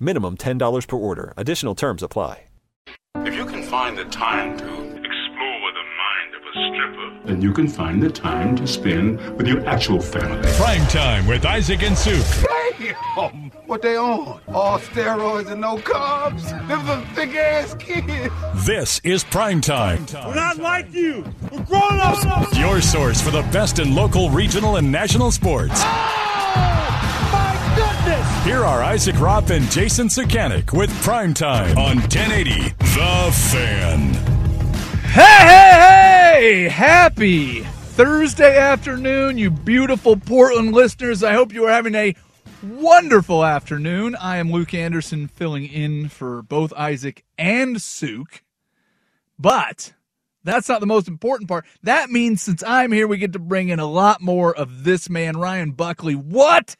Minimum $10 per order. Additional terms apply. If you can find the time to explore the mind of a stripper, then you can find the time to spend with your actual family. Prime time with Isaac and Suk. Damn! What they on? All steroids and no carbs? Them some thick ass kids. This is Prime Time. We're not like you. We're grown ups. Your source for the best in local, regional, and national sports. My goodness. Here are Isaac Ropp and Jason Sakanik with Prime Time on 1080 The Fan. Hey, hey, hey! Happy Thursday afternoon, you beautiful Portland listeners. I hope you are having a wonderful afternoon. I am Luke Anderson filling in for both Isaac and Suk. But that's not the most important part. That means since I'm here, we get to bring in a lot more of this man, Ryan Buckley. What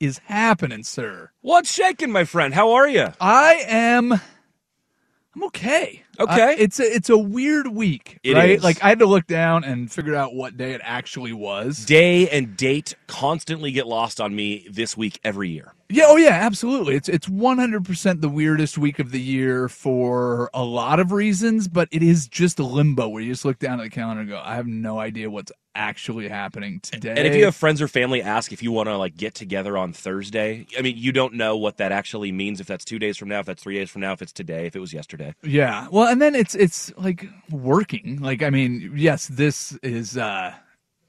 is happening, sir? What's shaking, my friend? How are you? I am. I'm okay. Okay. Uh, it's a it's a weird week, It right? is. Like I had to look down and figure out what day it actually was. Day and date constantly get lost on me this week every year. Yeah, oh yeah, absolutely. It's it's 100% the weirdest week of the year for a lot of reasons, but it is just a limbo where you just look down at the calendar and go, I have no idea what's actually happening today. And if you have friends or family ask if you want to like get together on Thursday, I mean, you don't know what that actually means. If that's two days from now, if that's three days from now, if it's today, if it was yesterday. Yeah. Well, and then it's it's like working. Like I mean, yes, this is uh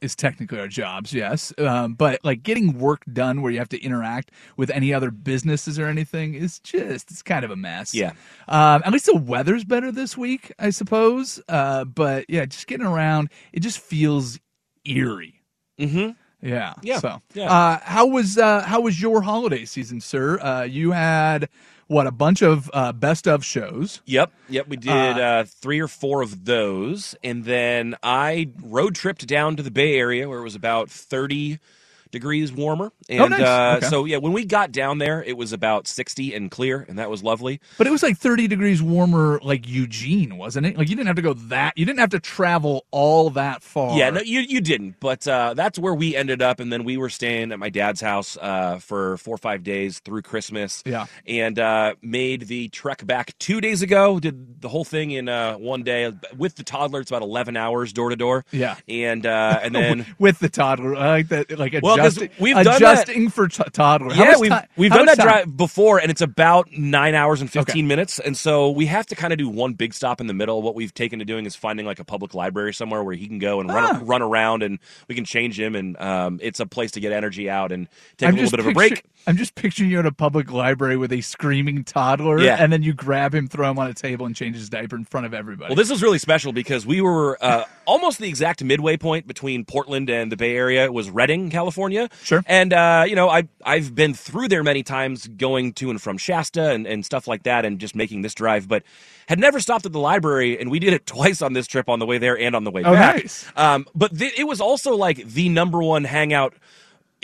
is technically our jobs, yes. Um, but like getting work done where you have to interact with any other businesses or anything is just it's kind of a mess. Yeah. Um, at least the weather's better this week, I suppose. Uh, but yeah, just getting around, it just feels eerie. Mm-hmm. Yeah. Yeah. So, Yeah. Uh, how was uh, how was your holiday season, sir? Uh, you had what a bunch of uh, best of shows. Yep, yep. We did Uh, uh, three or four of those, and then I road tripped down to the Bay Area where it was about thirty degrees warmer. And Oh, nice. uh, Okay. so yeah, when we got down there, it was about sixty and clear, and that was lovely. But it was like 30 degrees warmer, like Eugene, wasn't it? Like you didn't have to go that, you didn't have to travel all that far. Yeah, no, you you didn't, but uh, that's where we ended up, and then we were staying at my dad's house uh, for four or five days through Christmas. Yeah. and uh, made the trek back two days ago. Did the whole thing in uh, one day with the toddler. It's about eleven hours door to door. Yeah. and uh, and then with the toddler, I like that, like a Well, we've done that- adjusting for t- toddler. How yeah, we've we've done that drive before, and it's about nine hours and fifteen Okay. minutes. And so we have to kind of do one big stop in the middle. What we've taken to doing is finding like a public library somewhere where he can go and Ah. run run around, and we can change him. And um, it's a place to get energy out and take I'm a little bit of a break. I'm just picturing you in a public library with a screaming toddler, Yeah. and then you grab him, throw him on a table, and change his diaper in front of everybody. Well, this was really special because we were uh, almost the exact midway point between Portland and the Bay Area. It was Redding, California. Sure. And uh, you know, I I've been through there many times, going to and from Shasta and, and stuff like that, and just making this drive, but had never stopped at the library, and we did it twice on this trip, on the way there and on the way Oh, back. nice. Um, but th- it was also like the number one hangout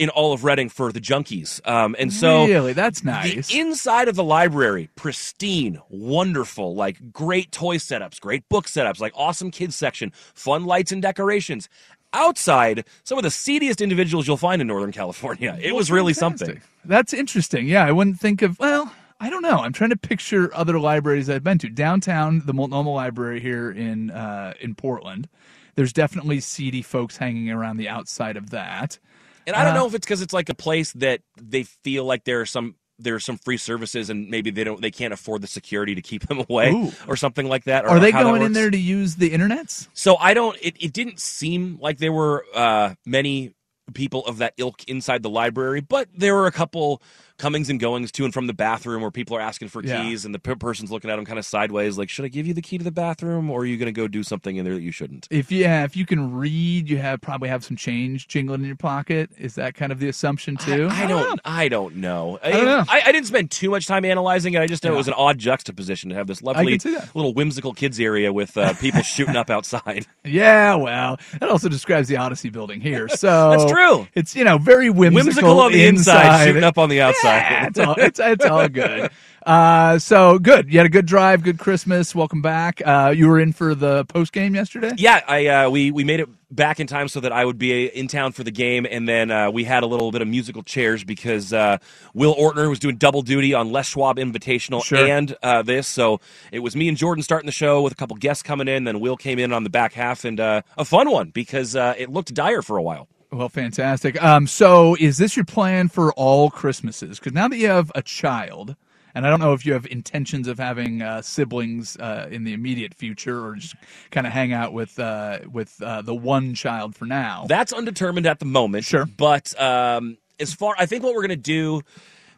in all of Redding for the junkies. Um, and so really, that's nice. the inside of the library, pristine, wonderful, like great toy setups, great book setups, like awesome kids section, fun lights and decorations. Outside, some of the seediest individuals you'll find in Northern California. It Well, was really fantastic. something. That's interesting. Yeah, I wouldn't think of. Well, I don't know. I'm trying to picture other libraries I've been to. Downtown, the Multnomah Library here in uh, in Portland. There's definitely seedy folks hanging around the outside of that. And I don't Uh, know if it's because it's like a place that they feel like there are some there are some free services and maybe they don't they can't afford the security to keep them away Ooh. or something like that. Or Are they going in there to use the internets? So I don't. It, it didn't seem like there were uh, many people of that ilk inside the library, but there were a couple comings and goings to and from the bathroom where people are asking for Yeah. keys and the per- person's looking at them kind of sideways, like, "Should I give you the key to the bathroom, or are you going to go do something in there that you shouldn't?" If yeah, if you can read, you have probably have some change jingling in your pocket. Is that kind of the assumption too? I, I don't. I don't know. I, don't know. I, I didn't spend too much time analyzing it. I just know Yeah. it was an odd juxtaposition to have this lovely can see that. little whimsical kids area with uh, people shooting up outside. Yeah, well, that also describes the Audacy building here. So That's true. It's you know very whimsical, Whimsical on the inside, shooting up on the outside. Yeah, it's all it's, it's all good. Uh, so good. You had a good drive, good Christmas. Welcome back. Uh, you were in for the post game yesterday. Yeah, I uh, we we made it back in time so that I would be in town for the game, and then uh, we had a little bit of musical chairs because uh, Will Ortner was doing double duty on Les Schwab Invitational Sure. and uh, this, so it was me and Jordan starting the show with a couple guests coming in. Then Will came in on the back half, and uh, a fun one because uh, it looked dire for a while. Well, fantastic. Um, so is this your plan for all Christmases? Because now that you have a child, and I don't know if you have intentions of having uh, siblings uh, in the immediate future, or just kind of hang out with uh, with uh, the one child for now. That's undetermined at the moment. Sure. But um, as far, I think what we're going to do,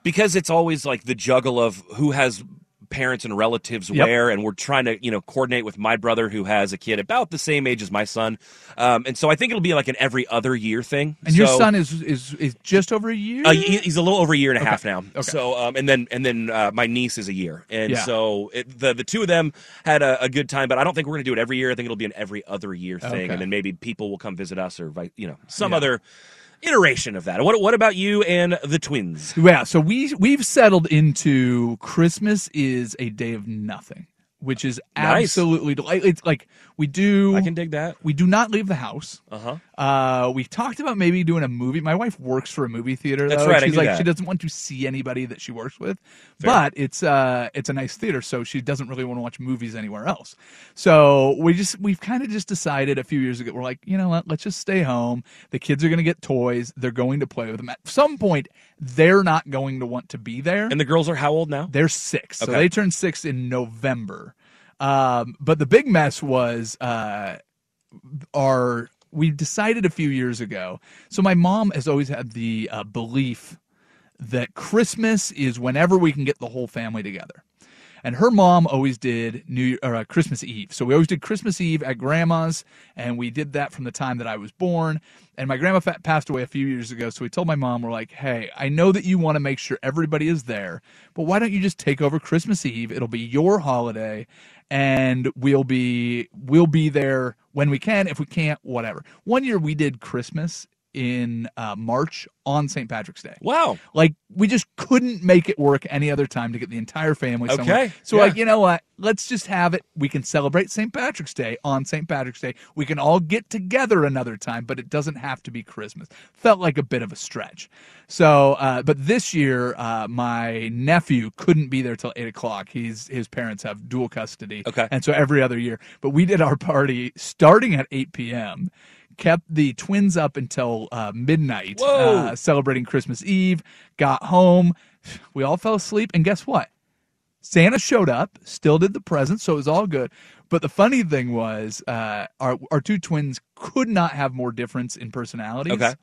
because it's always like the juggle of who has parents and relatives Yep. where, and we're trying to, you know, coordinate with my brother who has a kid about the same age as my son. Um, and so I think it'll be like an every other year thing. and your son is is is just over a year. uh, he's a little over a year and a Okay. half now. Okay. So, um, and then and then uh, my niece is a year, and Yeah. so it, the the two of them had a, a good time. But I don't think we're going to do it every year. I think it'll be an every other year thing, Okay. and then maybe people will come visit us or you know some Yeah. other iteration of that. What what about you and the twins? Yeah, so we we've settled into Christmas is a day of nothing, which is Nice. absolutely deli- it's like we do I can dig that. we do not leave the house. Uh-huh. Uh we talked about maybe doing a movie. My wife works for a movie theater That's right, She's like that. she doesn't want to see anybody that she works with. Fair. But it's uh it's a nice theater so she doesn't really want to watch movies anywhere else. So we just we've kind of just decided a few years ago we're like, you know what? Let's just stay home. The kids are going to get toys. They're going to play with them. At some point they're not going to want to be there. And the girls are how old now? They're six. So Okay. they turned six in November. Um, but the big mess was uh, our. We decided a few years ago. So my mom has always had the uh, belief that Christmas is whenever we can get the whole family together. And her mom always did New or uh, Christmas Eve. So we always did Christmas Eve at grandma's, and we did that from the time that I was born. And my grandma fa- passed away a few years ago, so we told my mom, we're like, "Hey, I know that you want to make sure everybody is there, but why don't you just take over Christmas Eve? It'll be your holiday, and we'll be we'll be there when we can. If we can't, whatever." One year we did Christmas in uh, March on St. Patrick's Day. Wow. Like we just couldn't make it work any other time to get the entire family somewhere. Okay, So yeah. like, you know what? Let's just have it. We can celebrate St. Patrick's Day on St. Patrick's Day. We can all get together another time, but it doesn't have to be Christmas. Felt like a bit of a stretch. So, uh, but this year, uh, my nephew couldn't be there till eight o'clock. He's his parents have dual custody. Okay. And so every other year, but we did our party starting at eight p.m. Kept the twins up until uh, midnight, uh, celebrating Christmas Eve. Got home, we all fell asleep, and guess what? Santa showed up, still did the presents, so it was all good. But the funny thing was, uh, our our two twins could not have more difference in personalities. Okay.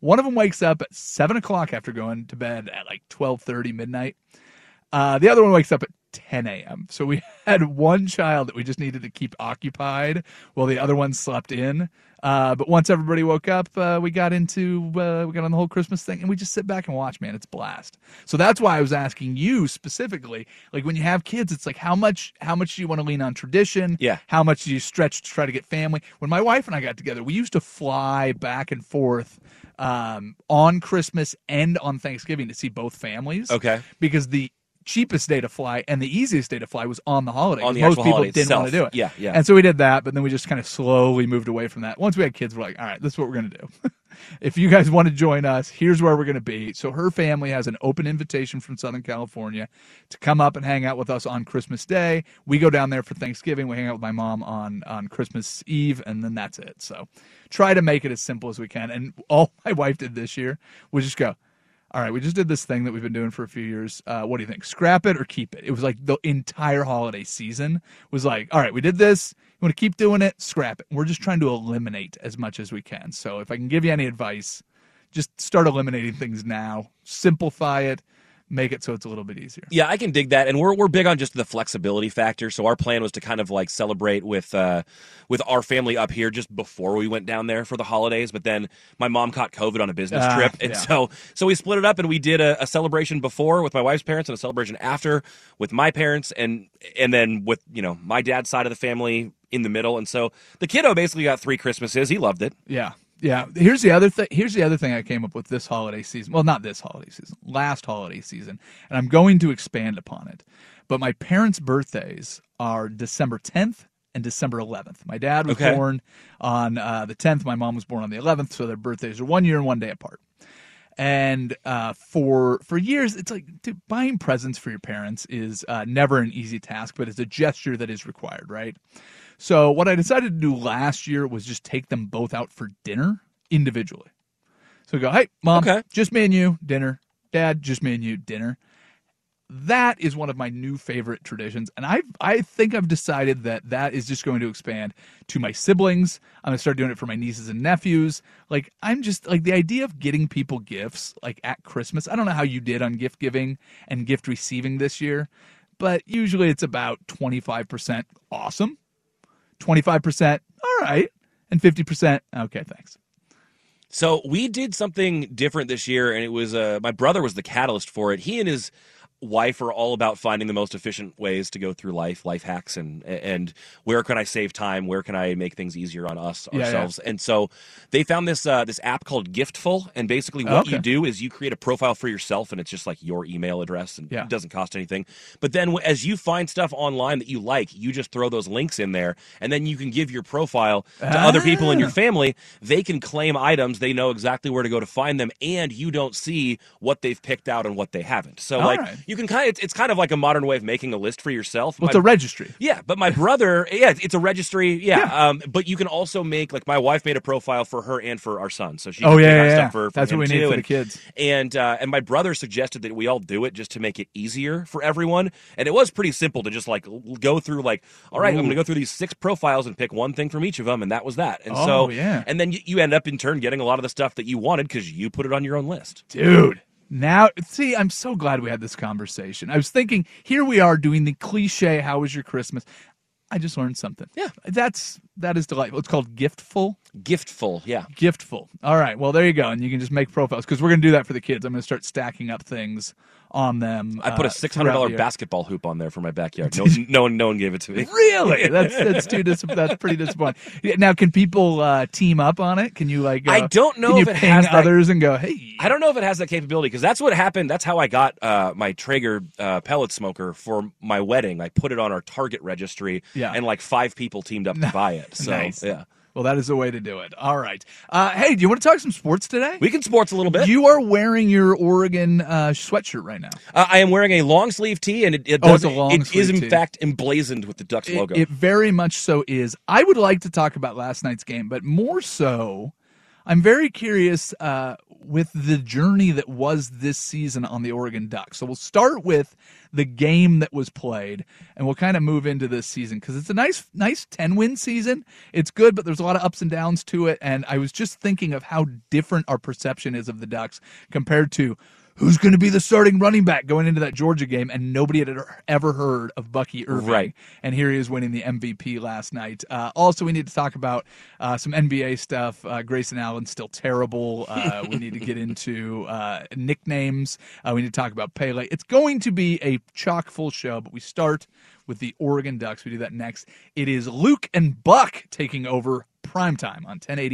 One of them wakes up at seven o'clock after going to bed at like twelve thirty midnight. Uh, the other one wakes up at 10 a.m. So we had one child that we just needed to keep occupied while the other one slept in. Uh, but once everybody woke up, uh, we got into uh, we got on the whole Christmas thing, and we just sit back and watch. Man, it's a blast. So that's why I was asking you specifically, like when you have kids, it's like how much how much do you want to lean on tradition? Yeah. How much do you stretch to try to get family? When my wife and I got together, we used to fly back and forth um, on Christmas and on Thanksgiving to see both families. Okay. Because the cheapest day to fly and the easiest day to fly was on the holiday. On the most people didn't want to do it. Yeah, yeah. And so we did that, but then we just kind of slowly moved away from that. Once we had kids, we're like, all right, this is what we're going to do. if you guys want to join us, here's where we're going to be. So her family has an open invitation from Southern California to come up and hang out with us on Christmas Day. We go down there for Thanksgiving. We hang out with my mom on on Christmas Eve, and then that's it. So try to make it as simple as we can. And all my wife did this year was just go. All right, we just did this thing that we've been doing for a few years. Uh, what do you think? Scrap it or keep it? It was like the entire holiday season was like, all right, we did this. You want to keep doing it? Scrap it. We're just trying to eliminate as much as we can. So if I can give you any advice, just start eliminating things now. Simplify it. Make it so it's a little bit easier. Yeah, I can dig that, and we're we're big on just the flexibility factor. So our plan was to kind of like celebrate with uh, with our family up here just before we went down there for the holidays. But then my mom caught COVID on a business Ah, trip, and yeah. so so we split it up, and we did a, a celebration before with my wife's parents and a celebration after with my parents, and and then with you know my dad's side of the family in the middle. And so the kiddo basically got three Christmases. He loved it. Yeah. Yeah. Here's the other thing. Here's the other thing I came up with this holiday season. Well, not this holiday season, last holiday season, and I'm going to expand upon it. But my parents' birthdays are December 10th and December 11th. My dad was Okay. born on uh, the 10th. My mom was born on the 11th, so their birthdays are one year and one day apart. And uh, for for years, it's like dude, buying presents for your parents is uh, never an easy task, but it's a gesture that is required, right? So what I decided to do last year was just take them both out for dinner individually. So go, hey, mom, Okay. just me and you, dinner. Dad, just me and you, dinner. That is one of my new favorite traditions, and I I think I've decided that that is just going to expand to my siblings. I'm gonna start doing it for my nieces and nephews. Like I'm just like the idea of getting people gifts like at Christmas. I don't know how you did on gift giving and gift receiving this year, but usually it's about 25% awesome, 25% all right, and 50% okay, thanks. So we did something different this year, and it was uh, my brother was the catalyst for it. He and his wife are all about finding the most efficient ways to go through life, life hacks, and and where can I save time? Where can I make things easier on us Yeah, yeah. ourselves? And so they found this uh, this app called Giftful, and basically what you do is you create a profile for yourself, and it's just like your email address, and Yeah. it doesn't cost anything. But then as you find stuff online that you like, you just throw those links in there, and then you can give your profile to other people in your Ah. family. They can claim items; they know exactly where to go to find them, and you don't see what they've picked out and what they haven't. So, All like, right. you can kind of it's, it's kind of like a modern way of making a list for yourself. Well, it's a registry. yeah, but my brother, yeah, it's- a registry. Yeah, Yeah. Um, but you can also make like my wife made a profile for her and for our son, so she Oh, yeah, yeah, stuff yeah. for, for That's what we need too. for the kids. And uh, and my brother suggested that we all do it just to make it easier for everyone, and it was pretty simple to just like go through like, all right, I'm going to go through these six profiles and pick one thing from each of them, and that was that. And Oh, so yeah. and then you, you end up in turn getting a lot of the stuff that you wanted because you put it on your own list. Dude. Now, see, I'm so glad we had this conversation. I was thinking, here we are doing the cliche, how was your Christmas? I just learned something. Yeah. That's that is delightful. It's called Giftful. Giftful, yeah. Giftful. All right. Well, there you go. And you can just make profiles because we're going to do that for the kids. I'm going to start stacking up things on them. I put uh, a six hundred dollar basketball hoop on there for my backyard. No, no one, no one gave it to me. Really? That's that's too dis- that's pretty disappointing. Yeah, Now, can people uh, team up on it? Can you like? Uh, I don't know if it has that- others and go, hey? I don't know if it has that capability because that's what happened. That's how I got uh, my Traeger uh, pellet smoker for my wedding. I put it on our Target registry, Yeah. and like five people teamed up to buy it. So Nice. yeah, Well, that is the way to do it. All right. Uh, hey, do you want to talk some sports today? we can sports a little bit. You are wearing your Oregon uh, sweatshirt right now. uh, I am wearing a long sleeve tee, and it, it, Oh, does, it's a long it is in tee. fact emblazoned with the Ducks It, logo. it very much so is. I would like to talk about last night's game, but more so, I'm very curious uh, with the journey that was this season on the Oregon Ducks. So we'll start with the game that was played, and we'll kind of move into this season because it's a nice, nice 10 win season. It's good, but there's a lot of ups and downs to it. And I was just thinking of how different our perception is of the Ducks compared to who's going to be the starting running back going into that Georgia game, and nobody had ever heard of Bucky Irving. Right. And here he is winning the MVP last night. Uh, also, we need to talk about uh, some NBA stuff. Uh, Grayson Allen's still terrible. Uh, we need to get into uh, nicknames. Uh, we need to talk about Pele. It's going to be a chock full show, but we start with the Oregon Ducks. We do that next. It is Luke and Buck taking over primetime on 1080.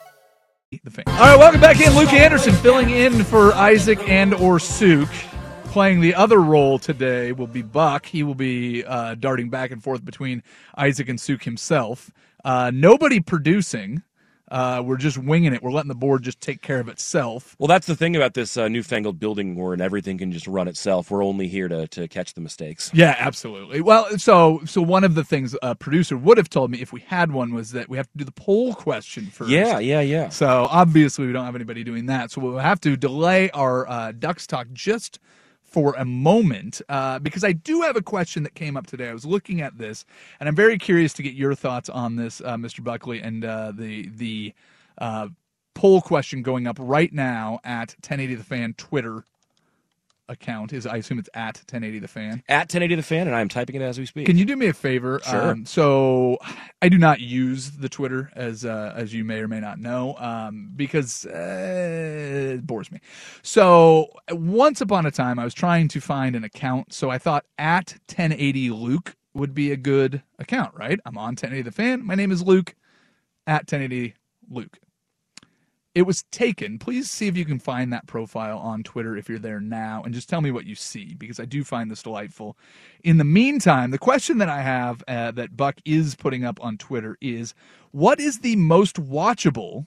All right, welcome back in. Luke Anderson filling in for Isaac and or Suk. Playing the other role today will be Buck. He will be uh, darting back and forth between Isaac and Suk himself. Uh, nobody producing. Uh, we're just winging it. We're letting the board just take care of itself. Well, that's the thing about this uh, newfangled building where everything can just run itself. We're only here to, to catch the mistakes. Yeah, absolutely. Well, so so one of the things a producer would have told me if we had one was that we have to do the poll question first. Yeah, yeah, yeah. So obviously we don't have anybody doing that. So we'll have to delay our uh, Ducks talk just for a moment uh, because I do have a question that came up today. I was looking at this, and I'm very curious to get your thoughts on this, uh, Mr. Buckley, and uh, the the uh, poll question going up right now at 1080 The Fan Twitter account is I assume it's at 1080 The Fan. At 1080 The Fan, and I'm typing it as we speak. Can you do me a favor? Sure. Um, so I do not use the Twitter, as uh, as you may or may not know, um, because uh, it bores me. So once upon a time, I was trying to find an account, so I thought at 1080 Luke would be a good account, right? I'm on 1080 The Fan. My name is Luke at 1080 Luke it was taken. Please see if you can find that profile on Twitter if you're there now and just tell me what you see because I do find this delightful. In the meantime, the question that I have uh, that Buck is putting up on Twitter is what is the most watchable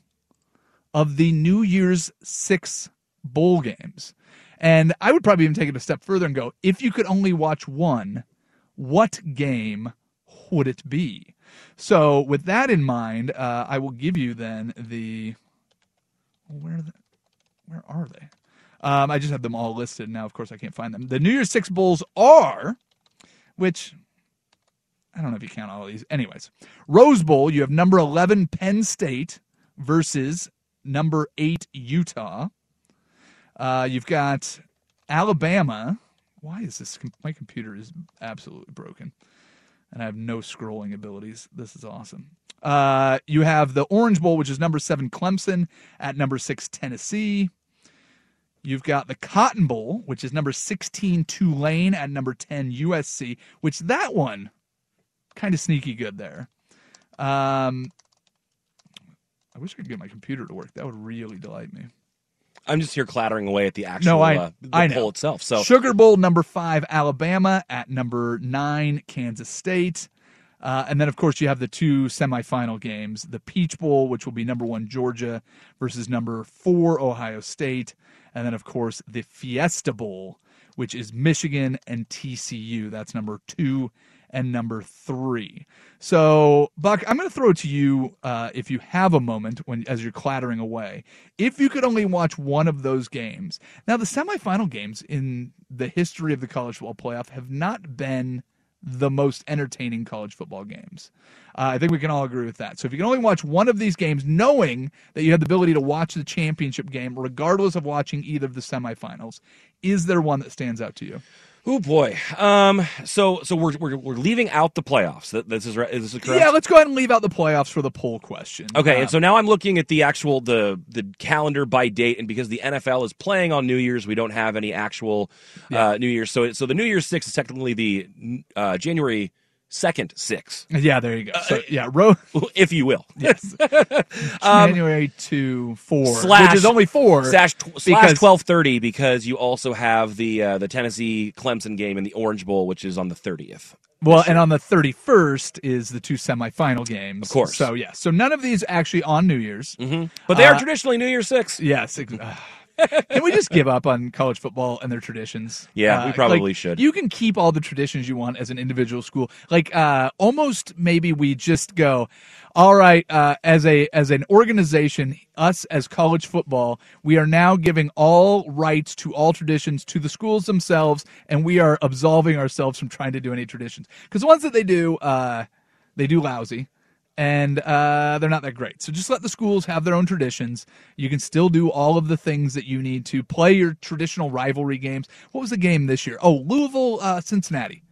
of the New Year's Six bowl games? And I would probably even take it a step further and go if you could only watch one, what game would it be? So, with that in mind, uh, I will give you then the where the, where are they? Um, I just have them all listed now. Of course, I can't find them. The New Year's Six Bowls are, which I don't know if you count all these. Anyways, Rose Bowl, you have number 11 Penn State versus number 8 Utah. Uh, you've got Alabama. Why is this? My computer is absolutely broken. And I have no scrolling abilities. This is awesome. Uh, you have the Orange Bowl, which is number seven Clemson at number six Tennessee. You've got the Cotton Bowl, which is number 16 Tulane at number 10 USC, which that one kind of sneaky good there. Um, I wish I could get my computer to work. That would really delight me. I'm just here clattering away at the actual No, I, uh, I know. poll itself. So Sugar Bowl number five Alabama at number nine Kansas State. Uh, and then, of course, you have the two semifinal games the Peach Bowl, which will be number one Georgia versus number four Ohio State. And then, of course, the Fiesta Bowl, which is Michigan and TCU. That's number two and number three. So, Buck, I'm going to throw it to you uh, if you have a moment when as you're clattering away. If you could only watch one of those games. Now, the semifinal games in the history of the college football playoff have not been the most entertaining college football games. Uh, I think we can all agree with that. So if you can only watch one of these games, knowing that you have the ability to watch the championship game, regardless of watching either of the semifinals, is there one that stands out to you? Oh boy. Um. So so we're we're, we're leaving out the playoffs. This is. Is this correct? Yeah. Let's go ahead and leave out the playoffs for the poll question. Okay, Uh, and so now I'm looking at the actual the the calendar by date, and because the NFL is playing on New Year's, we don't have any actual uh, New Year's. So so the New Year's six is technically the uh, January second six, yeah, there you go. So yeah, row if you will. yes, Um, January to four, slash which is only four. slash, tw- slash twelve thirty because you also have the uh, the Tennessee Clemson game in the Orange Bowl, which is on the thirtieth. Well, and on the 31st is the two semifinal games. Of course. So, yeah. So, none of these actually on New Year's. Mm-hmm. But they are Uh, traditionally New Year's six. Yes. ex- uh, Can we just give up on college football and their traditions? Yeah, we probably like, should. You can keep all the traditions you want as an individual school. Like uh, almost maybe we just go, all right, uh, as a as an organization, us as college football, we are now giving all rights to all traditions to the schools themselves, and we are absolving ourselves from trying to do any traditions because the ones that they do, uh, they do lousy and uh, they're not that great. So just let the schools have their own traditions. You can still do all of the things that you need to play your traditional rivalry games. What was the game this year? Oh, Louisville, uh, Cincinnati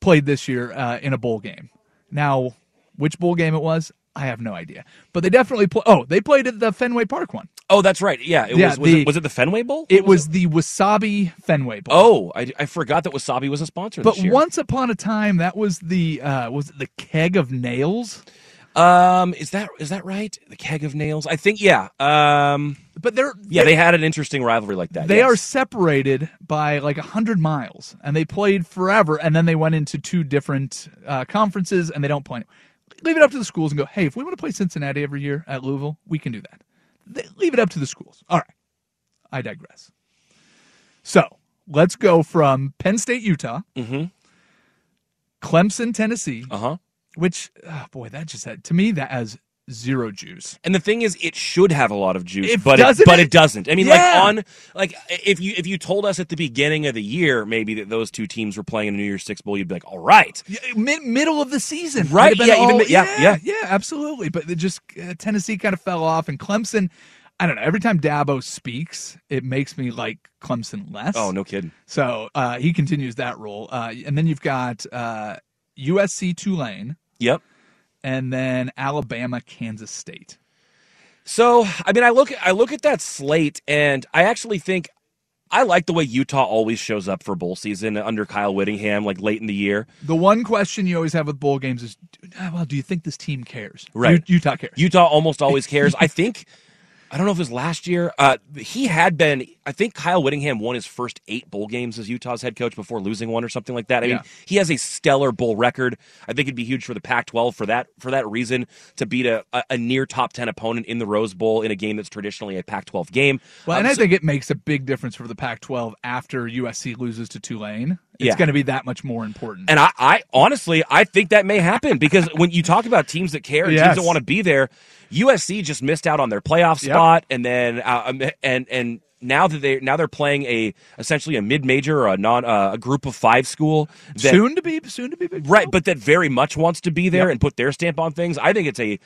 played this year uh, in a bowl game. Now, which bowl game it was, I have no idea. But they definitely play. Oh, they played at the Fenway Park one. Oh, that's right. Yeah, it Yeah, was. Was, the- it, was it the Fenway Bowl? It was the Wasabi Fenway Bowl. Oh, I, I forgot that Wasabi was a sponsor. but this year. once upon a time, that was the uh, was it the keg of nails. Um, is that is that right? The keg of nails. I think yeah. Um, but they're yeah. They had an interesting rivalry like that. They yes. are separated by like a hundred miles, and they played forever, and then they went into two different uh, conferences, and they don't play. Leave it up to the schools and go. Hey, if we want to play Cincinnati every year at Louisville, we can do that. They- leave it up to the schools. All right, I digress. So let's go from Penn State, Utah, Mm-hmm. Clemson, Tennessee, Uh huh. Which oh boy, that just had to me that has zero juice. And the thing is, it should have a lot of juice, but it, doesn't but it? doesn't. I mean, Yeah. like on like if you if you told us at the beginning of the year maybe that those two teams were playing in a New Year's Six bowl, you'd be like, all right, Yeah, mid- middle of the season, Right, Might have been yeah, all- mi- yeah, yeah. yeah, absolutely. But it just uh, Tennessee kind of fell off, and Clemson. I don't know. Every time Dabo speaks, it makes me like Clemson less. oh no kidding. So uh, he continues that role, uh, and then you've got uh, USC Tulane, Yep. and then Alabama Kansas State. So I mean, I look at I look at that slate, and I actually think I like the way Utah always shows up for bowl season under Kyle Whittingham, like late in the year. The one question you always have with bowl games is, well, do you think this team cares? Right. U- Utah cares. Utah almost always cares. I think I don't know if it was last year. Uh, he had been. I think Kyle Whittingham won his first eight bowl games as Utah's head coach before losing one or something like that. I Yeah. mean, he has a stellar bowl record. I think it'd be huge for the Pac-12 for that for that reason to beat a, a, a near top ten opponent in the Rose Bowl in a game that's traditionally a Pac-12 game. Well, Um, and I so- think it makes a big difference for the Pac-12 after USC loses to Tulane. It's Yeah. going to be that much more important. And I, I honestly, I think that may happen because when you talk about teams that care and Yes. teams that want to be there, USC just missed out on their playoff Yep. spot, and then uh, um, and and now that they now they're playing a essentially a mid major or a non uh, a group of five school that, soon to be, soon to be big. right, but that very much wants to be there Yep. and put their stamp on things. I think it's a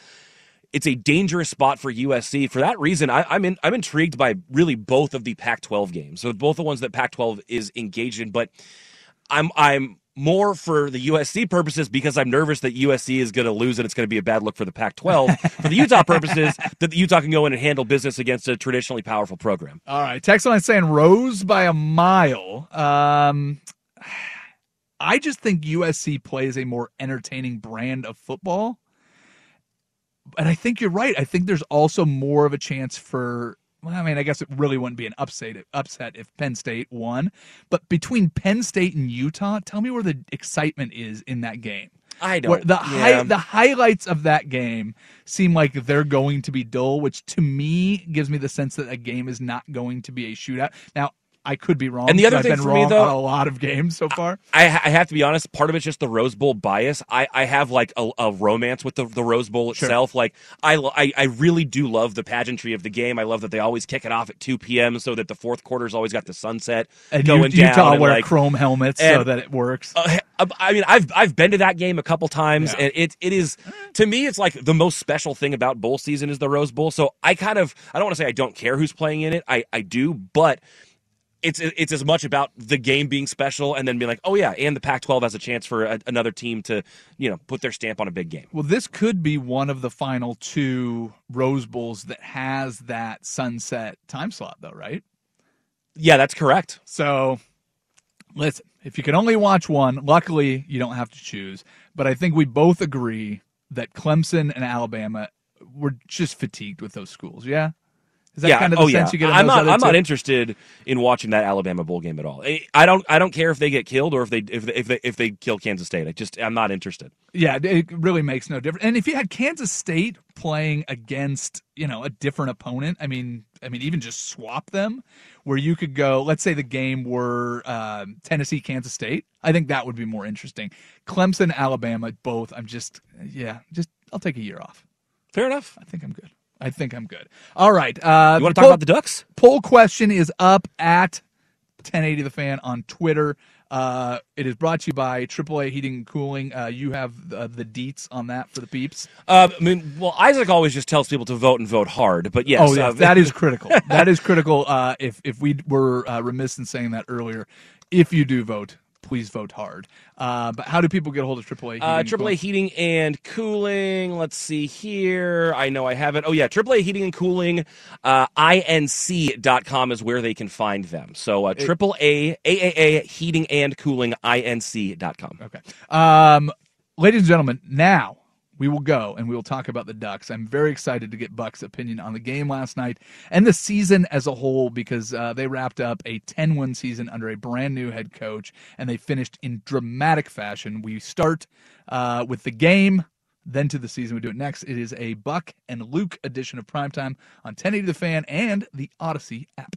it's a dangerous spot for USC. For that reason, I, I'm in, I'm intrigued by really both of the Pac-12 games. So both the ones that Pac-12 is engaged in, but I'm I'm more for the USC purposes because I'm nervous that USC is going to lose and it's going to be a bad look for the Pac-12. for the Utah purposes, that the Utah can go in and handle business against a traditionally powerful program. All right, text line saying rose by a mile. Um, I just think USC plays a more entertaining brand of football, and I think you're right. I think there's also more of a chance for. Well, I mean, I guess it really wouldn't be an upset upset if Penn State won, but between Penn State and Utah, tell me where the excitement is in that game. I where don't- The hi- the highlights of that game seem like they're going to be dull, which to me gives me the sense that a game is not going to be a shootout. Now. I could be wrong. And the other I've thing been for me, though- on a lot of games so far. I, I have to be honest. Part of it's just the Rose Bowl bias. I, I have like a, a romance with the, the Rose Bowl Sure. itself. Like I, I I really do love the pageantry of the game. I love that they always kick it off at two p.m. so that the fourth quarter's always got the sunset And going U- Utah down. and, wear like, chrome helmets so that it works. uh, I mean, I've I've been to that game a couple times, Yeah. and it it is to me, it's like the most special thing about bowl season is the Rose Bowl. So I kind of I don't want to say I don't care who's playing in it. I I do, but it's it's as much about the game being special and then being like, oh yeah, and the Pac-12 has a chance for a, another team to you know put their stamp on a big game. Well, this could be one of the final two Rose Bowls that has that sunset time slot, though, right? Yeah, that's correct. So, listen, if you can only watch one, luckily you don't have to choose. But I think we both agree that Clemson and Alabama were just fatigued with those schools. Yeah, is that yeah, kind of the oh sense yeah. you get? I'm not. I'm not interested in watching that Alabama bowl game at all. I- I don't. I don't care if they get killed or if they if they, if they if they kill Kansas State. I just I'm not interested. Yeah, it really makes no difference. And if you had Kansas State playing against, you know, a different opponent, I mean, I mean, even just swap them, where you could go. Let's say the game were um, Tennessee, Kansas State. I think that would be more interesting. Clemson, Alabama, both. I'm just, yeah, just I'll take a year off. Fair enough. I think I'm good. I think I'm good. All right. Uh, You want to talk poll- about the Ducks? Poll question is up at 1080 the fan on Twitter. Uh, it is brought to you by AAA Heating and Cooling. Uh, you have uh, the deets on that for the peeps. Uh, I mean, well, Isaac always just tells people to vote and vote hard, but yes, oh, yeah, uh, that is critical. that is critical. Uh, if if we were uh, remiss in saying that earlier, if you do vote, please vote hard. Uh, but how do people get a hold of AAA? Heating Uh, AAA Cooling? heating and cooling. Let's see here. I know I have it. Oh yeah, AAA heating and cooling. Uh, inc.com is where they can find them. So uh, AAA AAA heating and cooling inc.com. Okay. Um, ladies and gentlemen, now we will go and we will talk about the Ducks. I'm very excited to get Buck's opinion on the game last night and the season as a whole because uh, they wrapped up a 10 1 season under a brand new head coach and they finished in dramatic fashion. We start uh, with the game. Then to the season, we do it next. It is a Buck and Luke edition of Primetime on 1080 The Fan and the Audacy app.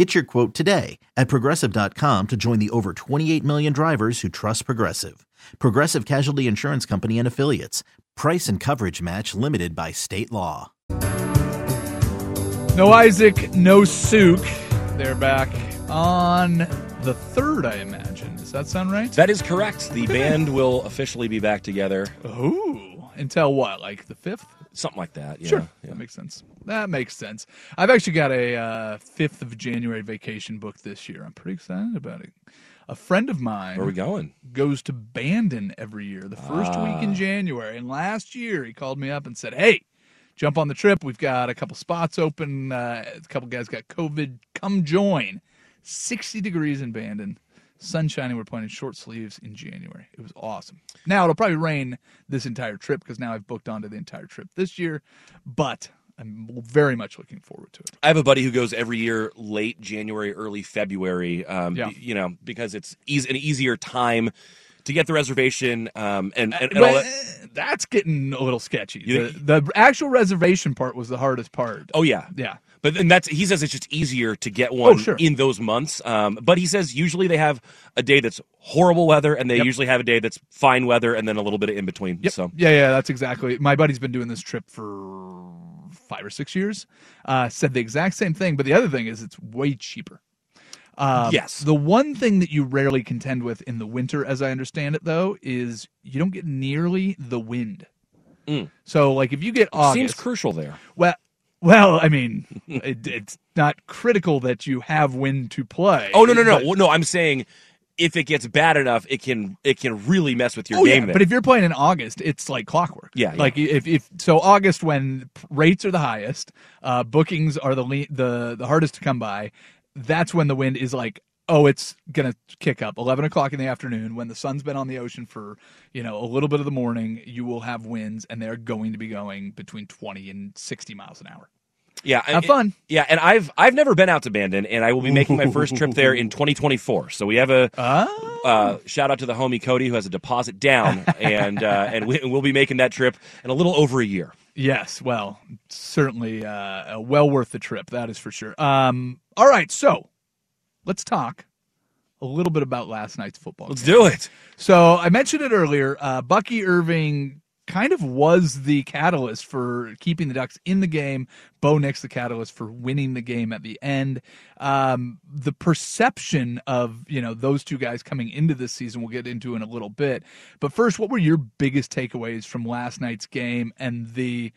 Get your quote today at progressive.com to join the over 28 million drivers who trust Progressive. Progressive Casualty Insurance Company and Affiliates. Price and coverage match limited by state law. No Isaac, no Suk. They're back on the third, I imagine. Does that sound right? That is correct. The band will officially be back together. Ooh, until what? Like the fifth? Something like that. Yeah. Sure, that makes sense. That makes sense. I've actually got a uh, fifth of January vacation booked this year. I'm pretty excited about it. A friend of mine. Where are we going? Goes to Bandon every year, the first week Ah. in January. And last year, he called me up and said, "Hey, jump on the trip. We've got a couple spots open. Uh, a couple guys got COVID. Come join." 60 degrees in Bandon. Sun shining. We're playing in short sleeves in January. It was awesome. Now it'll probably rain this entire trip because now I've booked onto the entire trip this year, but I'm very much looking forward to it. I have a buddy who goes every year late January, early February. Um, Yeah. you know, because it's easy, an easier time to get the reservation. Um, and and, and Well, all that. that's getting a little sketchy. The, the actual reservation part was the hardest part. Oh yeah, Yeah. But then that's he says it's just easier to get one Oh, sure. in those months. Um, but he says usually they have a day that's horrible weather, and they Yep. usually have a day that's fine weather, and then a little bit of in between. So Yeah, yeah, that's exactly. My buddy's been doing this trip for five or six years. Uh, said the exact same thing, but the other thing is it's way cheaper. Um, Yes. The one thing that you rarely contend with in the winter, as I understand it, though, is you don't get nearly the wind. Mm. So, like, if you get August, seems crucial there. Well, well, I mean, it, it's not critical that you have wind to play. Oh no no no but- Well, no! I'm saying if it gets bad enough, it can it can really mess with your oh, game. yeah, but if you're playing in August, it's like clockwork. Yeah, yeah. like if, if so, August when rates are the highest, uh, bookings are the le- the the hardest to come by. That's when the wind is like, oh, it's gonna kick up. Eleven o'clock in the afternoon, when the sun's been on the ocean for you know a little bit of the morning, you will have winds, and they're going to be going between twenty and sixty miles an hour. Yeah, Have and- fun. Yeah, and I've I've never been out to Bandon, and I will be making my first trip there in 2024. So we have a Oh. uh, shout out to the homie Cody who has a deposit down, and uh, and we, we'll be making that trip in a little over a year. Yes, well, certainly uh, well worth the trip. That is for sure. Um, all right, so let's talk a little bit about last night's football. Let's game. do it. So I mentioned it earlier. Uh, Bucky Irving kind of was the catalyst for keeping the Ducks in the game. Bo Nix the catalyst for winning the game at the end. Um, the perception of you know those two guys coming into this season, we'll get into in a little bit. But first, what were your biggest takeaways from last night's game and the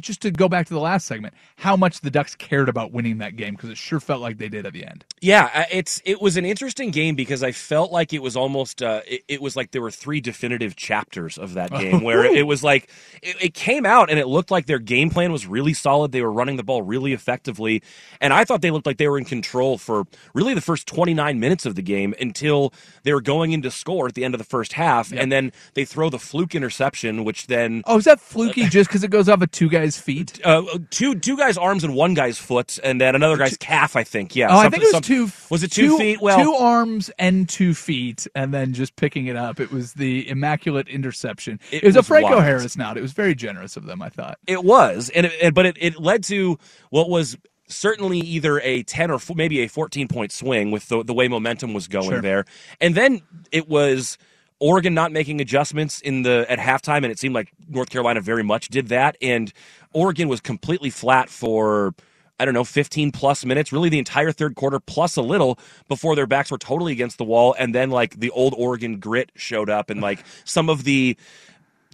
just to go back to the last segment, how much the Ducks cared about winning that game because it sure felt like they did at the end. Yeah, it's it was an interesting game because I felt like it was almost uh, it, it was like there were three definitive chapters of that game where it was like it, it came out and it looked like their game plan was really solid. They were running the ball really effectively, and I thought they looked like they were in control for really the first 29 minutes of the game until they were going into score at the end of the first half, and then they throw the fluke interception, which then Oh, is that fluky just because it goes off a two guys' feet? uh, two two guys' arms and one guy's foot, and then another guy's calf. I think. Yeah. oh, I think it was some- two. Was it two, feet? Well, two arms and two feet, and then just picking it up. It was the immaculate interception. It, It was, a Franco wild. Harris nod. It was very generous of them. I thought. It was, and, it, and but it, it led to what was certainly either a ten or f- maybe a fourteen point swing with the, the way momentum was going Sure. there, and then it was Oregon not making adjustments in the at halftime, and it seemed like North Carolina very much did that, and Oregon was completely flat for. I don't know, 15 plus minutes, really the entire third quarter plus a little before their backs were totally against the wall. And then, like, the old Oregon grit showed up, and, like, some of the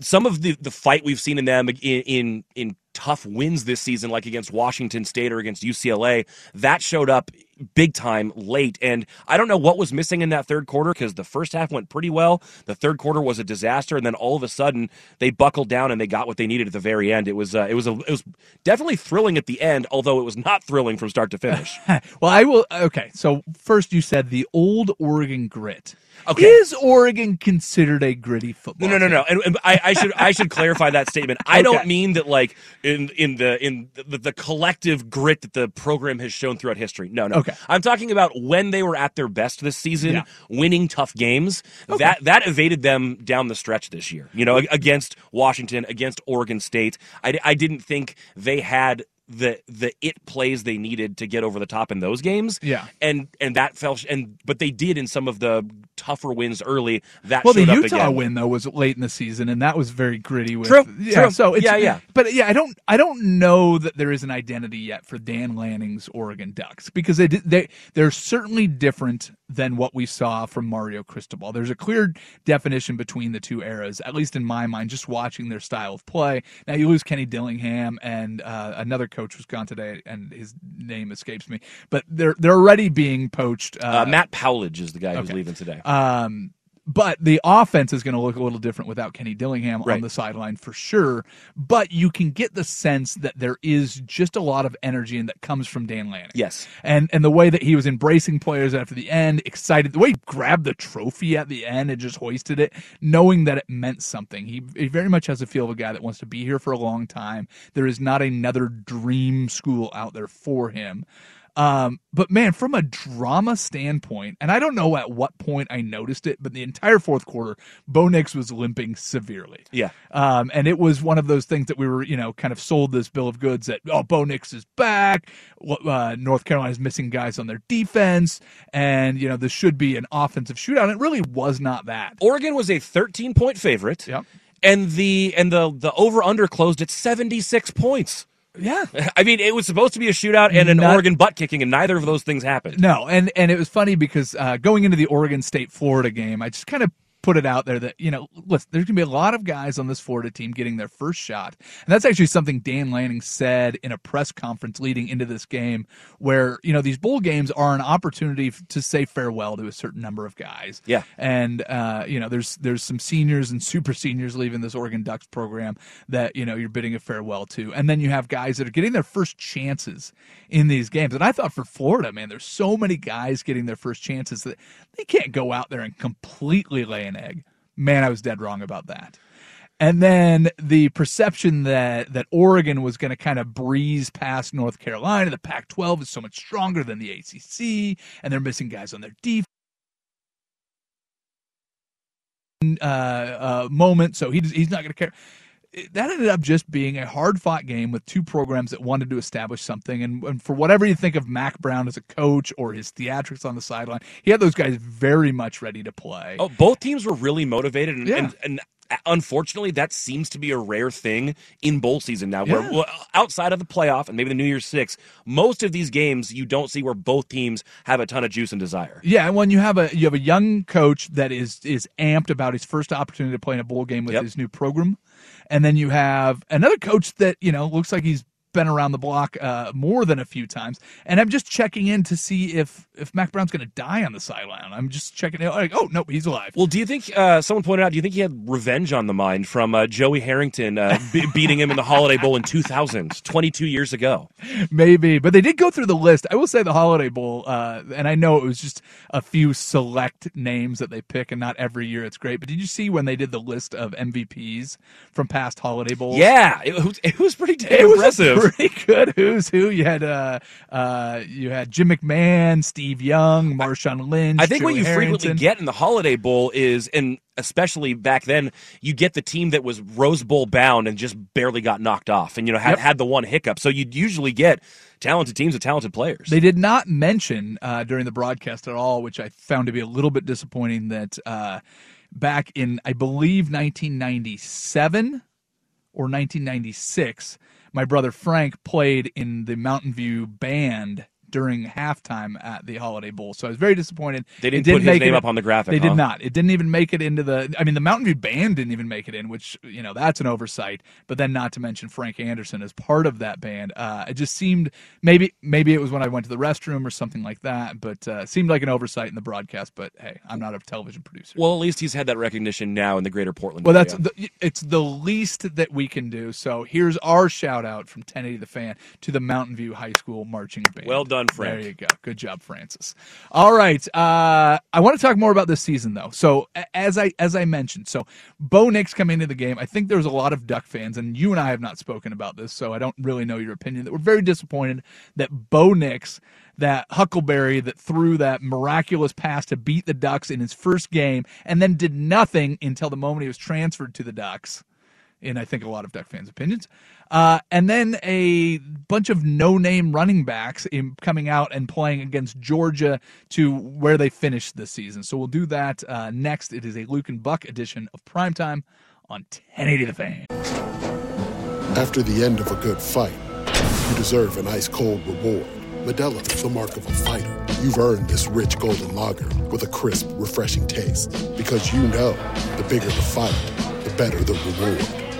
some of the the fight we've seen in them in in in tough wins this season, like against Washington State or against UCLA, that showed up big time late. And I don't know what was missing in that third quarter because the first half went pretty well. The third quarter was a disaster, and then all of a sudden they buckled down and they got what they needed at the very end. It was uh, it was a, it was definitely thrilling at the end, although it was not thrilling from start to finish. well, I will. Okay, so first you said the old Oregon grit. Okay. Is Oregon considered a gritty football? No, no, no, no. And, and I, I should I should clarify that statement. I Okay. don't mean that like in in the in the, the collective grit that the program has shown throughout history. No, no. Okay. I'm talking about when they were at their best this season, Yeah. winning tough games. That that evaded them down the stretch this year. You know, against Washington, against Oregon State. I, I didn't think they had the the it plays they needed to get over the top in those games. Yeah. And and that fell sh- and but they did in some of the tougher wins early. That Well, the Utah again. win though was late in the season, and that was very gritty. With, True, yeah, true. So it's, Yeah, yeah. But yeah, I don't, I don't know that there is an identity yet for Dan Lanning's Oregon Ducks because they they they're certainly different than what we saw from Mario Cristobal. There's a clear definition between the two eras, at least in my mind. Just watching their style of play. Now you lose Kenny Dillingham and uh, another coach was gone today, and his name escapes me. But they're they're already being poached. Uh, Matt Powledge is the guy who's leaving today. Um, but the offense is going to look a little different without Kenny Dillingham on the sideline for sure. But you can get the sense that there is just a lot of energy and that comes from Dan Lanning. Yes. And and the way that he was embracing players after the end, excited, the way he grabbed the trophy at the end and just hoisted it, knowing that it meant something. He, he very much has a feel of a guy that wants to be here for a long time. There is not another dream school out there for him. Um, but man, from a drama standpoint, and I don't know at what point I noticed it, but the entire fourth quarter, Bo Nix was limping severely. Yeah. Um, and it was one of those things that we were, you know, kind of sold this bill of goods that, oh, Bo Nix is back. Uh, North Carolina's missing guys on their defense. And, you know, this should be an offensive shootout. It really was not that. Oregon was a 13 point favorite. Yep. And the and the the over under closed at 76 points. Yeah. I mean, it was supposed to be a shootout and an Not- Oregon butt kicking, and neither of those things happened. No, and and it was funny because uh, going into the Oregon State Florida game, I just kind of put it out there that you know, listen, there's gonna be a lot of guys on this Florida team getting their first shot, and that's actually something Dan Lanning said in a press conference leading into this game, where you know these bowl games are an opportunity to say farewell to a certain number of guys. Yeah. and uh, you know, there's there's some seniors and super seniors leaving this Oregon Ducks program that you know you're bidding a farewell to, and then you have guys that are getting their first chances in these games. And I thought for Florida, man, there's so many guys getting their first chances that they can't go out there and completely lay an egg. Man, I was dead wrong about that. And then the perception that that Oregon was going to kind of breeze past North Carolina, the Pac-12 is so much stronger than the ACC, and they're missing guys on their defense. Uh, uh, moment, so he, he's not going to care. That ended up just being a hard fought game with two programs that wanted to establish something. And, and for whatever you think of Mack Brown as a coach or his theatrics on the sideline, he had those guys very much ready to play. Oh, both teams were really motivated, and, Yeah. and, and unfortunately, that seems to be a rare thing in bowl season now. Where Yeah. outside of the playoff and maybe the New Year's Six, most of these games you don't see where both teams have a ton of juice and desire. Yeah, and when you have a you have a young coach that is is amped about his first opportunity to play in a bowl game with Yep. his new program, and then you have another coach that you know looks like he's been around the block uh, more than a few times, and I'm just checking in to see if if Mack Brown's going to die on the sideline. I'm just checking it. Like, oh no, he's alive. Well, do you think uh, someone pointed out? Do you think he had revenge on the mind from uh, Joey Harrington uh, be- beating him in the Holiday Bowl in 2000, 22 years ago? Maybe, but they did go through the list. I will say the Holiday Bowl, uh, and I know it was just a few select names that they pick, and not every year it's great. But did you see when they did the list of MVPs from past Holiday Bowls? Yeah, it was, it was pretty it was impressive. a pretty good who's who. You had uh, uh, you had Jim McMahon, Steve Young, Marshawn Lynch. I think what Joey you frequently get in the Holiday Bowl is, and especially back then, you get the team that was Rose Bowl bound and just barely got knocked off, and you know had Yep. had the one hiccup. So you'd usually get talented teams with talented players. They did not mention uh, during the broadcast at all, which I found to be a little bit disappointing. That uh, back in, I believe, 1997 or 1996, my brother Frank played in the Mountain View band during halftime at the Holiday Bowl. So I was very disappointed. They didn't didn't put his name it- up on the graphic, They huh? did not. It didn't even make it into the. I mean, the Mountain View band didn't even make it in, which you know that's an oversight. But then, not to mention Frank Anderson as part of that band. Uh, it just seemed maybe maybe it was when I went to the restroom or something like that. But uh, seemed like an oversight in the broadcast. But hey, I'm not a television producer. well, at least he's had that recognition now in the greater Portland. Well, that's the, it's the least that we can do. So here's our shout out from 1080 the fan to the Mountain View High School marching band. Well done, Frank. There you go. Good job, Francis. All right, uh, I want to talk more about this season though. So as I as I mentioned, so Bo Nix coming into the game, I think there's a lot of Duck fans, and you and I have not spoken about this, so I don't really know your opinion. That we're very disappointed that Bo Nix that Huckleberry that threw that miraculous pass to beat the Ducks in his first game and then did nothing until the moment he was transferred to the Ducks, in I think a lot of Duck fans' opinions. Uh, and then a bunch of no name running backs in, coming out and playing against Georgia to where they finished this season. So we'll do that uh, next. It is a Luke and Buck edition of Primetime on 1080 The Fan. After the end of a good fight, you deserve an ice cold reward. Modelo is the mark of a fighter. You've earned this rich golden lager with a crisp, refreshing taste. Because you know the bigger the fight, the better the reward.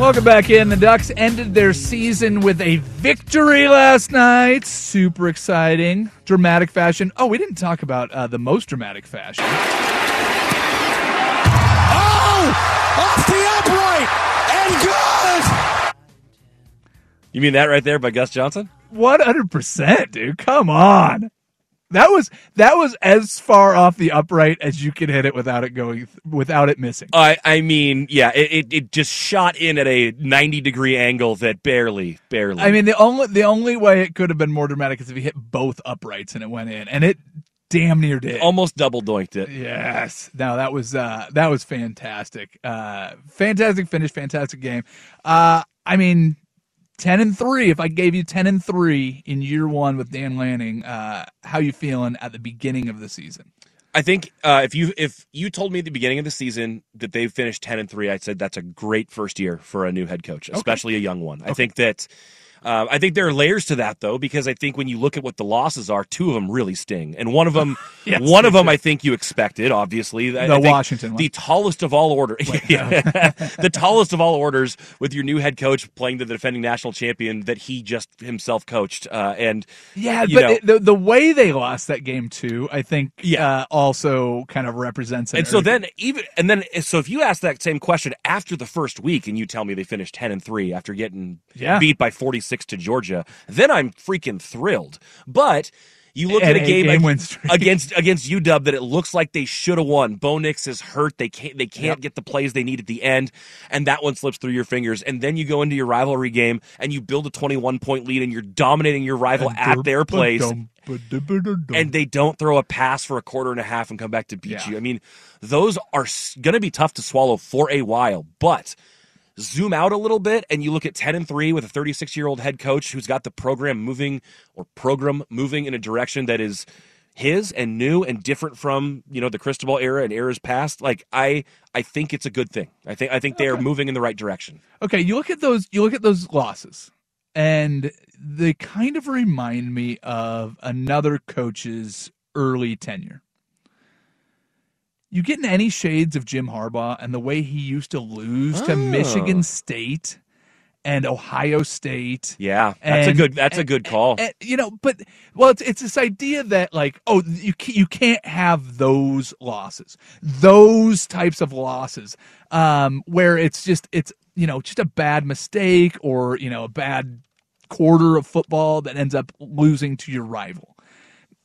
Welcome back in. The Ducks ended their season with a victory last night. Super exciting. Dramatic fashion. Oh, we didn't talk about uh, the most dramatic fashion. Oh! Off the upright! And good! You mean that right there by Gus Johnson? 100%, dude. Come on. That was that was as far off the upright as you can hit it without it going without it missing. I I mean, yeah, it, it, it just shot in at a ninety degree angle that barely, barely. I mean, the only the only way it could have been more dramatic is if he hit both uprights and it went in, and it damn near did. almost double doinked it. Yes. No, that was uh that was fantastic. Uh fantastic finish, fantastic game. Uh I mean 10 and 3 if I gave you 10 and 3 in year 1 with Dan Lanning, uh how you feeling at the beginning of the season? I think uh, if you if you told me at the beginning of the season that they finished ten and three, I said that's a great first year for a new head coach, especially a young one. I think that uh, I think there are layers to that though, because I think when you look at what the losses are, two of them really sting, and one of them, Yes, one of them. I think you expected. Obviously, The I Washington one. the tallest of all order, the tallest of all orders, with your new head coach playing the defending national champion that he just himself coached, uh, and Yeah, but it- the the way they lost that game too, I think uh, also kind of represents it. And so then even and then so if you ask that same question after the first week and you tell me they finished 10 and 3 after getting Yeah. beat by 46 to Georgia, then I'm freaking thrilled. But you look And at a game, game ag- against against UW that it looks like they should have won. Bo Nix is hurt. They can't they can't Yep. get the plays they need at the end, and that one slips through your fingers. And then you go into your rivalry game and you build a 21 point lead and you're dominating your rival at their place and they don't throw a pass for a quarter and a half and come back to beat you. I mean, those are going to be tough to swallow for a while, but zoom out a little bit and you look at 10 and 3 with a 36 year old head coach who's got the program moving or program moving in a direction that is his and new and different from you know the Cristobal era and eras past like i i think it's a good thing. I think i think they are moving in the right direction. Okay, you look at those you look at those losses and they kind of remind me of another coach's early tenure. You get in any shades of Jim Harbaugh and the way he used to lose to Oh. Michigan State and Ohio State. yeah that's a good that's a good call and, you know, but well, it's it's this idea that like, oh, you you can't have those losses, those types of losses, um, where it's just it's you know just a bad mistake or you know a bad quarter of football that ends up losing to your rival.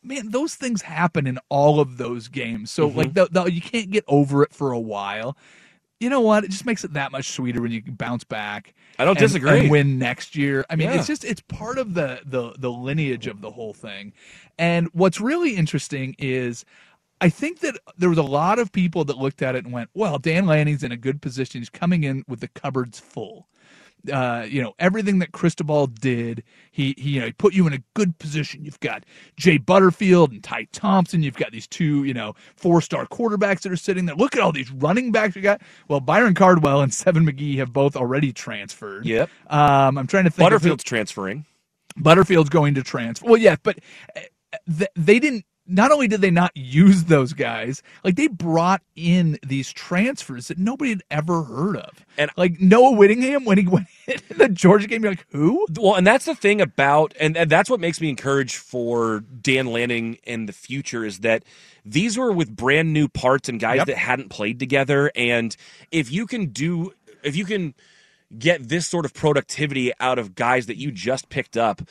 Man, those things happen in all of those games. So Mm-hmm. like, the, the, you can't get over it for a while. You know what? It just makes it that much sweeter when you can bounce back. I don't and- disagree. And win next year. I mean, Yeah. it's just it's part of the the the lineage of the whole thing. And what's really interesting is I think that there was a lot of people that looked at it and went, "Well, Dan Lanning's in a good position. He's coming in with the cupboards full." Uh, you know everything that Cristobal did. He he you know he put you in a good position. You've got Jay Butterfield and Ty Thompson. You've got these two you know four star quarterbacks that are sitting there. Look at all these running backs we got. Well, Byron Cardwell and Seven McGee have both already transferred. Yep. Um, I'm trying to think. butterfield's transferring Butterfield's going to transfer. Well, yeah, but uh, th- they didn't. Not only did they not use those guys, like they brought in these transfers that nobody had ever heard of. And- like Noah Whittington when he went in the Georgia game, you're like, who? Well, and that's the thing about, and, and that's what makes me encouraged for Dan Lanning in the future is that these were with brand new parts and guys Yep. that hadn't played together. And if you can do, if you can get this sort of productivity out of guys that you just picked up,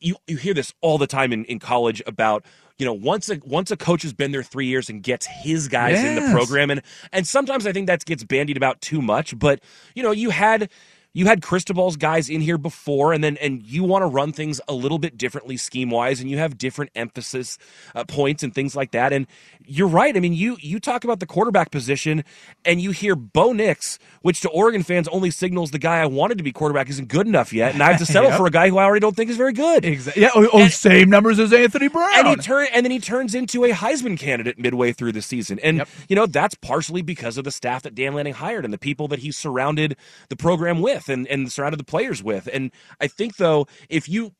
you, you hear this all the time in, in college about, you know, once a once a coach has been there three years and gets his guys in the program, and and sometimes I think that gets bandied about too much. But you know, you had you had Cristobal's guys in here before, and then and you want to run things a little bit differently scheme wise, and you have different emphasis uh, points and things like that. And you're right. I mean, you you talk about the quarterback position, and you hear Bo Nix, which to Oregon fans only signals the guy I wanted to be quarterback isn't good enough yet, and I have to settle Yep. for a guy who I already don't think is very good. Exactly. Yeah. Oh, oh, same numbers as Anthony Brown. And he turn and then he turns into a Heisman candidate midway through the season. And you know, that's partially because of the staff that Dan Lanning hired and the people that he surrounded the program with and, and surrounded the players with. And I think though, if you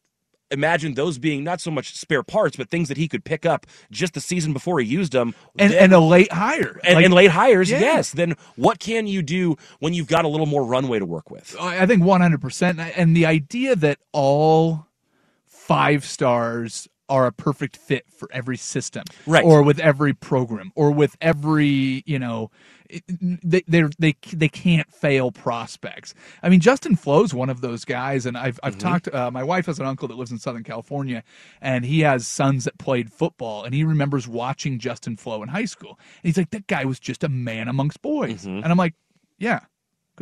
imagine those being not so much spare parts, but things that he could pick up just the season before he used them. and, then- and a late hire. and, Like- and late hires, Yeah. yes. Then what can you do when you've got a little more runway to work with? I I think 100%. And the idea that all five stars are a perfect fit for every system, Right. Or with every program, or with every, you know, they they they they can't fail prospects. I mean, Justin Flowe's one of those guys, and I've I've Mhm. talked. Uh, my wife has an uncle that lives in Southern California, and he has sons that played football, and he remembers watching Justin Flowe in high school. And he's like, that guy was just a man amongst boys, Mhm. and I'm like, yeah.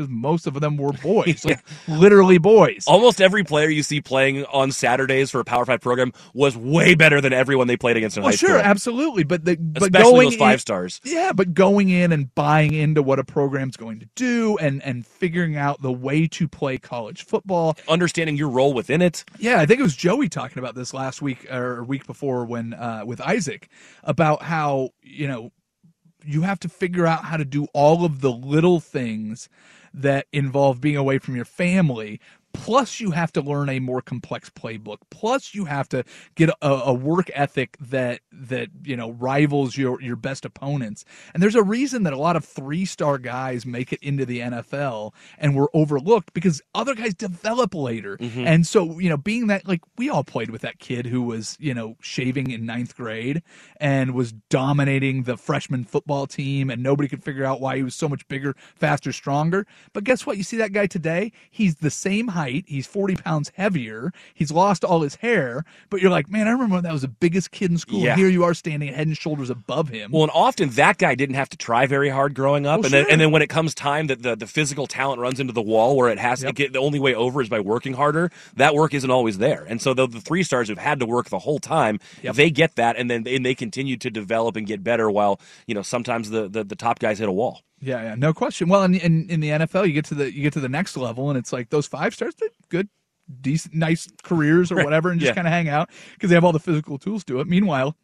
Because most of them were boys, like literally boys. Almost every player you see playing on Saturdays for a Power Five program was way better than everyone they played against in Well, high sure, school. absolutely, but the but Especially going those five in- stars. Yeah, but going in and buying into what a program's going to do, and and figuring out the way to play college football, understanding your role within it. Yeah, I think it was Joey talking about this last week or week before when uh, with Isaac about how you know you have to figure out how to do all of the little things that involve being away from your family. Plus, you have to learn a more complex playbook. Plus, you have to get a, a work ethic that that you know rivals your your best opponents. And there's a reason that a lot of three star guys make it into the NFL and were overlooked because other guys develop later. Mhm. And so, you know, being that like we all played with that kid who was, you know, shaving in ninth grade and was dominating the freshman football team and nobody could figure out why he was so much bigger, faster, stronger. But guess what? You see that guy today? He's the same height. He's 40 pounds heavier. He's lost all his hair. But you're like, man, I remember when that was the biggest kid in school. Yeah. Here you are standing head and shoulders above him. Well, and often that guy didn't have to try very hard growing up, Well, and then and then when it comes time that the, the physical talent runs into the wall where it has to get the only way over is by working harder. That work isn't always there, and so the, the three stars who've had to work the whole time, they get that, and then and they continue to develop and get better. While you know sometimes the the, the top guys hit a wall. Yeah, yeah, no question. Well, in, in in the NFL, you get to the you get to the next level, and it's like those five stars, they're good, decent, nice careers or Right. whatever, and just Yeah. kind of hang out because they have all the physical tools to it. Meanwhile.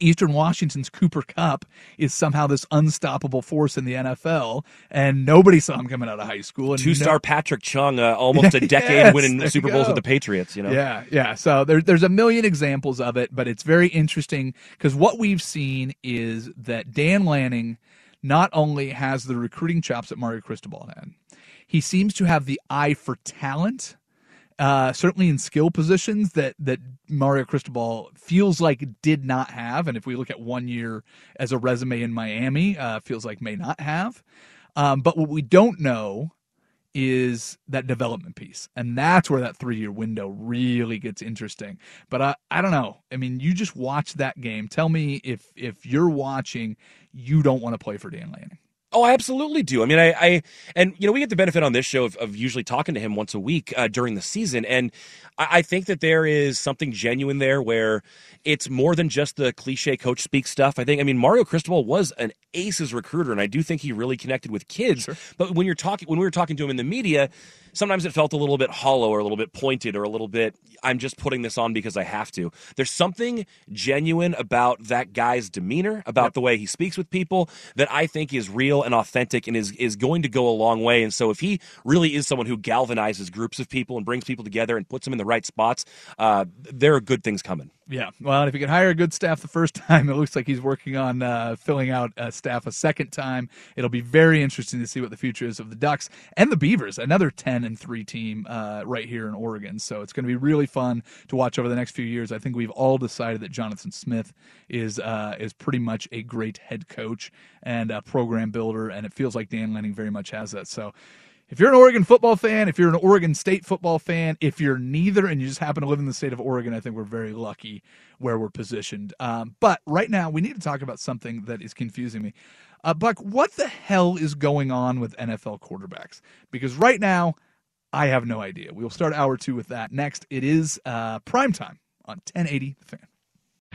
Eastern Washington's Cooper Kupp is somehow this unstoppable force in the NFL, and nobody saw him coming out of high school. And Two star no- Patrick Chung, uh, almost a decade Yes, winning Super Bowls with the Patriots. You know, Yeah, yeah. So there, there's a million examples of it, but it's very interesting because what we've seen is that Dan Lanning not only has the recruiting chops that Mario Cristobal had, he seems to have the eye for talent. Uh, certainly in skill positions that that Mario Cristobal feels like did not have, and if we look at one year as a resume in Miami, uh, feels like may not have. Um, but what we don't know is that development piece. And that's where that three year window really gets interesting. But I, I don't know. I mean, you just watch that game. Tell me if if you're watching, you don't want to play for Dan Lanning. Oh, I absolutely do. I mean, I, I and you know, we get the benefit on this show of, of usually talking to him once a week uh, during the season, and I, I think that there is something genuine there where it's more than just the cliche coach speak stuff. I think, I mean, Mario Cristobal was an aces recruiter, and I do think he really connected with kids. But when you're talking, when we were talking to him in the media, sometimes it felt a little bit hollow or a little bit pointed or a little bit. I'm just putting this on because I have to. There's something genuine about that guy's demeanor, about the way he speaks with people, that I think is real and authentic and is is going to go a long way. And so, if he really is someone who galvanizes groups of people and brings people together and puts them in the right spots, uh, there are good things coming. Yeah. Well, if you can hire a good staff the first time, it looks like he's working on uh, filling out uh, staff a second time. It'll be very interesting to see what the future is of the Ducks and the Beavers, another 10 and 3 team uh, right here in Oregon. So it's going to be really fun to watch over the next few years. I think we've all decided that Jonathan Smith is uh, is pretty much a great head coach and a program builder, and it feels like Dan Lanning very much has that. So if you're an Oregon football fan, if you're an Oregon State football fan, if you're neither and you just happen to live in the state of Oregon, I think we're very lucky where we're positioned. Um, but right now, we need to talk about something that is confusing me. Uh, Buck, what the hell is going on with NFL quarterbacks? Because right now, I have no idea. We will start hour two with that. Next, it is uh, prime time on 1080 The Fan.